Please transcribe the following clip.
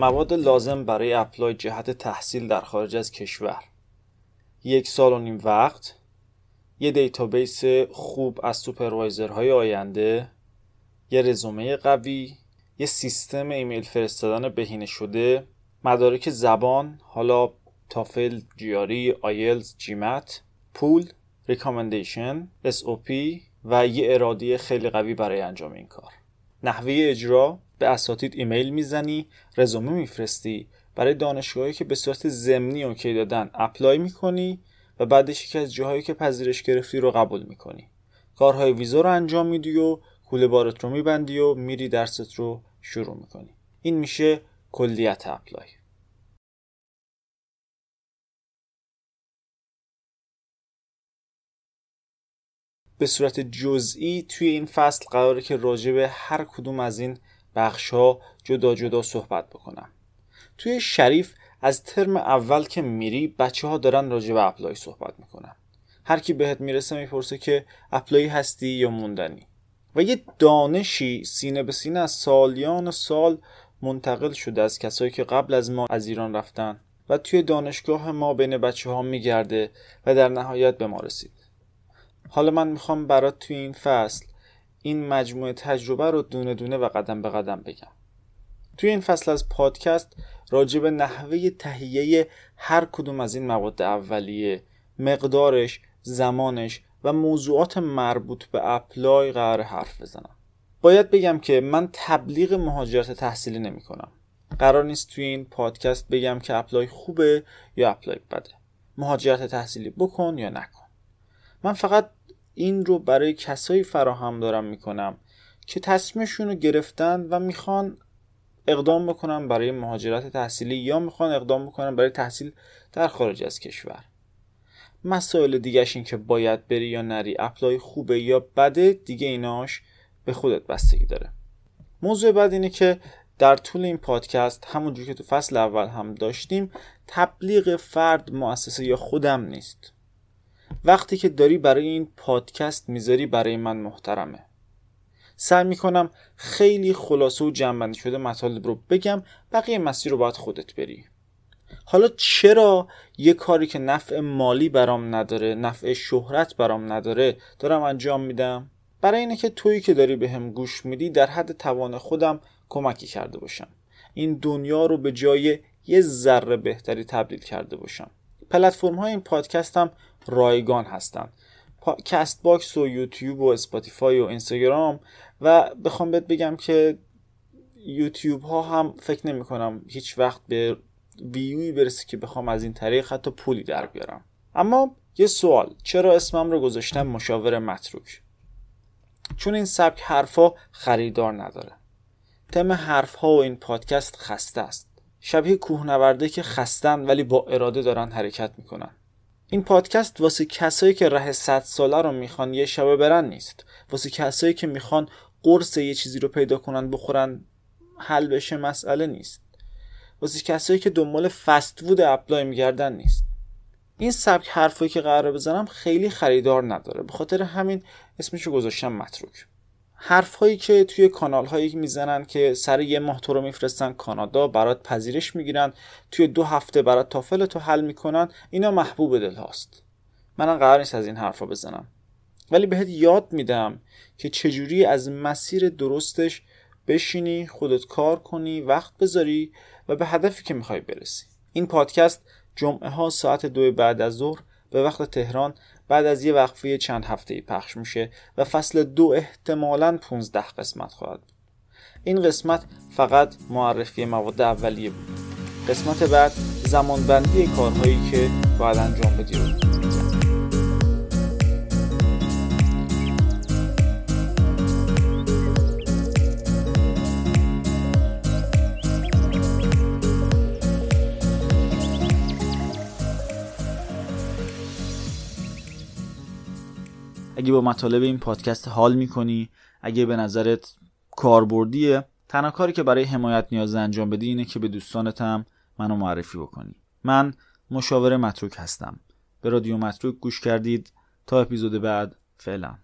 مواد لازم برای apply جهت تحصیل در خارج از کشور. یک سال و نیم وقت یه database خوب از supervisor های آینده یه رزومه قوی یه سیستم ایمیل فرستادن بهینه شده مدارک زبان حالا TOEFL GRE IELTS GMAT پول recommendation SOP و یه اراده خیلی قوی برای انجام این کار. نحوه اجرا به اساتید ایمیل می‌زنی رزومه میفرستی. برای دانشگاهی که به صورت ضمنی OK دادن apply می‌کنی و بعدش یکی از جاهایی که پذیرش گرفتی رو قبول می‌کنی. کارهای ویزا رو انجام میدی و کوله بارت رو میبندی و میری درست رو شروع می‌کنی. این میشه کلیت apply. به صورت جزئی توی این فصل قراره که راجع به هر کدوم از این بخش ها جدا جدا صحبت بکنم. توی شریف از ترم اول که میری بچه ها دارن راجع به اپلای صحبت می‌کنن. هر کی بهت می‌رسه می‌پرسه که اپلای هستی یا موندنی. و یه دانشی سینه به سینه از سالیان سال منتقل شده از کسایی که قبل از ما از ایران رفتن و توی دانشگاه ما بین بچه ها میگرده و در نهایت به ما رسید. حالا من می‌خوام برات توی این فصل این مجموعه تجربه رو دونه دونه و قدم به قدم بگم. توی این فصل از پادکست راجع به نحوه تهیه هر کدوم از این مواد اولیه مقدارش زمانش و موضوعات مربوط به اپلای قرار حرف بزنم. باید بگم که من تبلیغ مهاجرت تحصیلی نمی کنم. قرار نیست توی این پادکست بگم که اپلای خوبه یا اپلای بده. مهاجرت تحصیلی بکن یا نکن. من فقط این رو برای کسایی فراهم دارم می‌کنم که تصمیمشون رو گرفتن و می‌خوان اقدام بکنن برای مهاجرت تحصیلی یا می‌خوان اقدام بکنن برای تحصیل در خارج از کشور. مسائل دیگهش این که باید بری یا نری اپلای خوبه یا بده دیگه ایناش به خودت بستگی داره. موضوع بعد اینه که در طول این پادکست همونجور که تو فصل اول هم داشتیم تبلیغ فرد مؤسسه یا خودم نیست. وقتی که داری برای این پادکست می‌ذاری برای من محترمه. سعی می‌کنم خیلی خلاصه و جنبندی شده مطالب رو بگم بقیه مسیر رو باید خودت بری. حالا چرا یه کاری که نفع مالی برام نداره نفع شهرت برام نداره دارم انجام میدم؟ برای اینه که تویی که داری بهم گوش میدی در حد توان خودم کمکی کرده باشم. این دنیا رو به جای یه ذره بهتری تبدیل کرده باشم. پلتفرم های این پادکست هم رایگان هستن. کست باکس و یوتیوب و اسپاتیفای و اینستاگرام و بخوام بهت بگم که یوتیوب ها هم فکر نمی کنم هیچ وقت به ویوی برسه که بخوام از این طریق حتی پولی در بیارم. اما یه سوال چرا اسمم رو گذاشتم مشاور متروک؟ چون این سبک حرفا خریدار نداره. تم حرفها و این پادکست خسته است. شبیه کوهنورده که خستن ولی با اراده دارن حرکت می‌کنن. این پادکست واسه کسایی که ره صد ساله رو می‌خوان یه شبه برن نیست. واسه کسایی که می‌خوان قرص یه چیزی رو پیدا کنن بخورن حل بشه مسئله نیست. واسه کسایی که دنبال فست وود اپلای میگردن نیست. این سبک حرفایی که قرار بزنم خیلی خریدار نداره. به خاطر همین اسمشو گذاشتم متروک. حرف هایی که توی کانال هایی می‌زنن که سر یه ماه تو رو میفرستن کانادا برات پذیرش می‌گیرن توی دو هفته برات تافل تو حل می‌کنن اینا محبوب دل هاست. منم قرار نیست از این حرفا بزنم. ولی بهت یاد میدم که چجوری از مسیر درستش بشینی خودت کار کنی وقت بذاری و به هدفی که می‌خوای برسی. این پادکست جمعه ها ساعت دو بعد از ظهر به وقت تهران بعد از یه وقفه چند هفته ای پخش میشه و فصل دو احتمالا 15 قسمت خواهد بود. این قسمت فقط معرفی مواد اولیه بود. قسمت بعد زمانبندی کارهایی که باید انجام بدی رو اگه با مطالب این پادکست حال می‌کنی اگه به نظرت کاربردیه تنها کاری که برای حمایت نیاز انجام بدی اینه که به دوستانت هم منو معرفی بکنی. من مشاور متروک هستم. به رادیو متروک گوش کردید. تا اپیزود بعد فعلا.